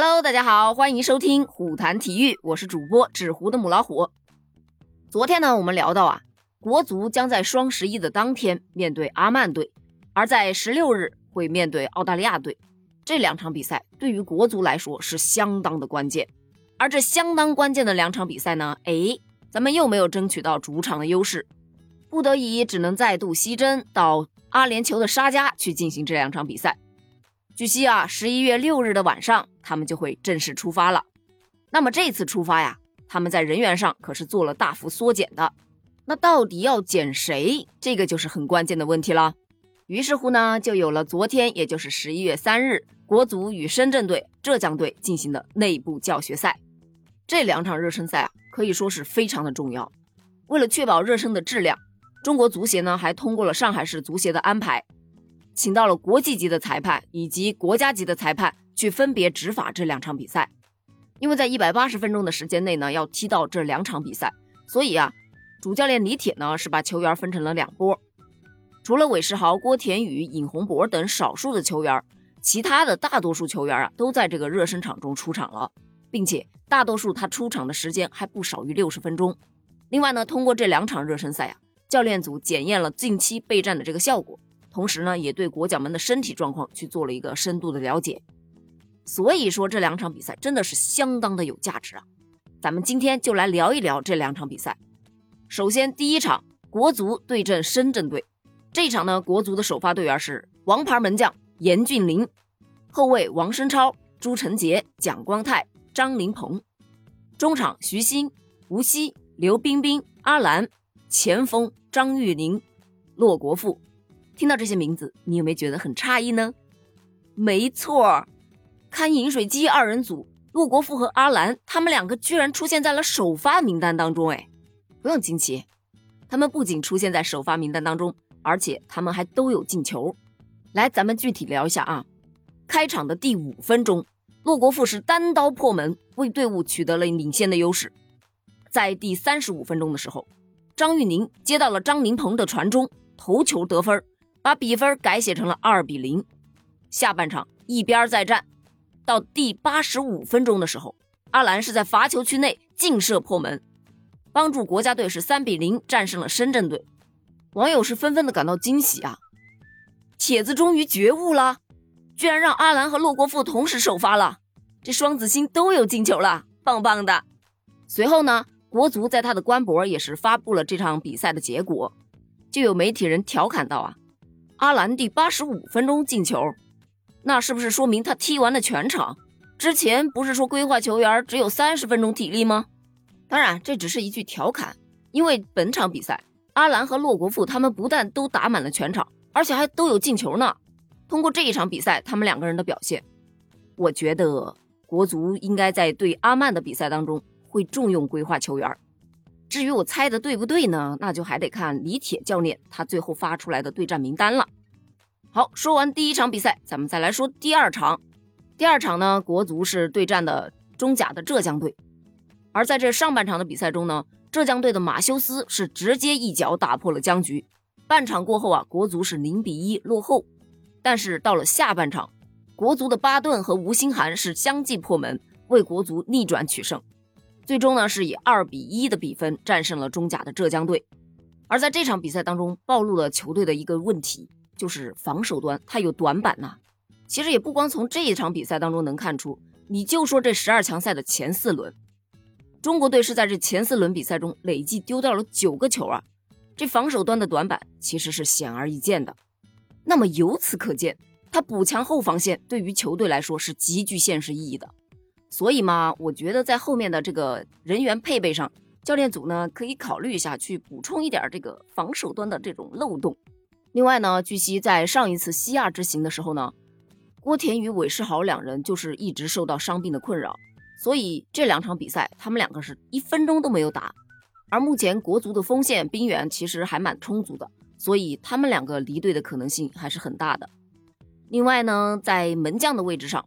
Hello，大家好，欢迎收听虎谈体育，我是主播纸糊的母老虎。昨天呢，我们聊到啊，国足将在双十一的当天面对阿曼队，而在十六日会面对澳大利亚队。这两场比赛对于国足来说是相当的关键。而这相当关键的两场比赛呢，哎，咱们又没有争取到主场的优势，不得已只能再度西征到阿联酋的沙加去进行这两场比赛。据悉啊，十一月六日的晚上，他们就会正式出发了。那么这次出发呀，他们在人员上可是做了大幅缩减的。那到底要减谁？这个就是很关键的问题了。于是乎呢，就有了昨天，也就是十一月三日，国足与深圳队、浙江队进行的内部教学赛。这两场热身赛啊，可以说是非常的重要。为了确保热身的质量，中国足协呢还通过了上海市足协的安排。请到了国际级的裁判以及国家级的裁判去分别执法这两场比赛，因为在一百八十分钟的时间内呢，要踢到这两场比赛，所以啊，主教练李铁呢是把球员分成了两波，除了韦世豪、郭田雨、尹洪博等少数的球员，其他的大多数球员啊都在这个热身场中出场了，并且大多数他出场的时间还不少于六十分钟。另外呢，通过这两场热身赛啊，教练组检验了近期备战的这个效果。同时呢，也对国脚们的身体状况去做了一个深度的了解，所以说这两场比赛真的是相当的有价值啊！咱们今天就来聊一聊这两场比赛。首先，第一场国足对阵深圳队，这场呢，国足的首发队员是王牌门将严俊凌，后卫王申超、朱晨杰、蒋光太、张琳芃，中场徐昕、吴曦、刘彬彬、阿兰，前锋张玉宁、骆国富。听到这些名字，你有没有觉得很诧异呢？没错，看饮水机二人组，骆国富和阿兰，他们两个居然出现在了首发名单当中。哎，不用惊奇，他们不仅出现在首发名单当中，而且他们还都有进球。来，咱们具体聊一下啊。开场的第五分钟，骆国富是单刀破门，为队伍取得了领先的优势。在第三十五分钟的时候，张玉宁接到了张琳芃的传中，头球得分。把比分改写成了二比零。下半场一边再战，到第八十五分钟的时候，阿兰是在罚球区内劲射破门，帮助国家队是三比零战胜了深圳队。网友是纷纷的感到惊喜啊！铁子终于觉悟了，居然让阿兰和洛国富同时首发了，这双子星都有进球了，棒棒的！随后呢，国足在他的官博也是发布了这场比赛的结果，就有媒体人调侃道啊。阿兰第八十五分钟进球，那是不是说明他踢完了全场？之前不是说规划球员只有三十分钟体力吗？当然，这只是一句调侃，因为本场比赛，阿兰和洛国富他们不但都打满了全场，而且还都有进球呢。通过这一场比赛，他们两个人的表现，我觉得国足应该在对阿曼的比赛当中会重用规划球员。至于我猜的对不对呢？那就还得看李铁教练他最后发出来的对战名单了。好，说完第一场比赛，咱们再来说第二场。第二场呢，国足是对战的中甲的浙江队。而在这上半场的比赛中呢，浙江队的马修斯是直接一脚打破了僵局。半场过后啊，国足是零比一落后。但是到了下半场，国足的巴顿和吴兴涵是相继破门，为国足逆转取胜。最终呢，是以二比一的比分战胜了中甲的浙江队。而在这场比赛当中，暴露了球队的一个问题，就是防守端它有短板呐。其实也不光从这一场比赛当中能看出，你就说这十二强赛的前四轮，中国队是在这前四轮比赛中累计丢掉了九个球啊，这防守端的短板其实是显而易见的。那么由此可见，他补强后防线对于球队来说是极具现实意义的。所以嘛，我觉得在后面的这个人员配备上，教练组呢可以考虑一下，去补充一点这个防守端的这种漏洞。另外呢，据悉在上一次西亚之行的时候呢，郭田与韦世豪两人就是一直受到伤病的困扰，所以这两场比赛他们两个是一分钟都没有打。而目前国足的锋线兵员其实还蛮充足的，所以他们两个离队的可能性还是很大的。另外呢，在门将的位置上。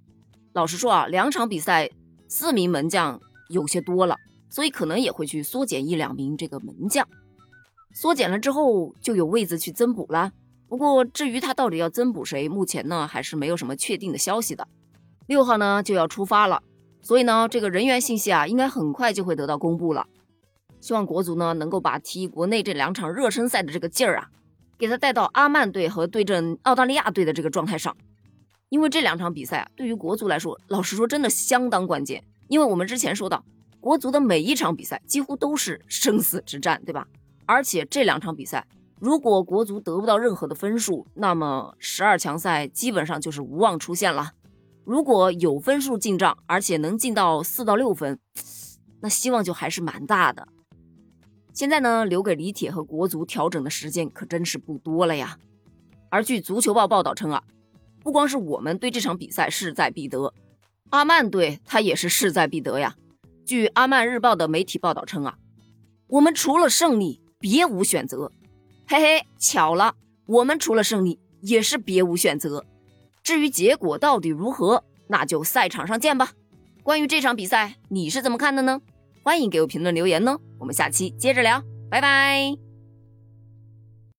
老实说啊，两场比赛四名门将有些多了，所以可能也会去缩减一两名这个门将。缩减了之后就有位子去增补了。不过至于他到底要增补谁，目前呢还是没有什么确定的消息的。六号呢就要出发了，所以呢，这个人员信息啊，应该很快就会得到公布了。希望国足呢能够把踢国内这两场热身赛的这个劲儿啊，给他带到阿曼队和对阵澳大利亚队的这个状态上。因为这两场比赛啊，对于国足来说，老实说真的相当关键。因为我们之前说到，国足的每一场比赛几乎都是生死之战，对吧？而且这两场比赛，如果国足得不到任何的分数，那么十二强赛基本上就是无望出现了。如果有分数进账，而且能进到四到六分，那希望就还是蛮大的。现在呢，留给李铁和国足调整的时间可真是不多了呀。而据足球报报道称啊，不光是我们对这场比赛势在必得，阿曼队他也是势在必得呀。据阿曼日报的媒体报道称啊，我们除了胜利别无选择。嘿嘿，巧了，我们除了胜利也是别无选择。至于结果到底如何，那就赛场上见吧。关于这场比赛，你是怎么看的呢？欢迎给我评论留言呢。我们下期接着聊，拜拜。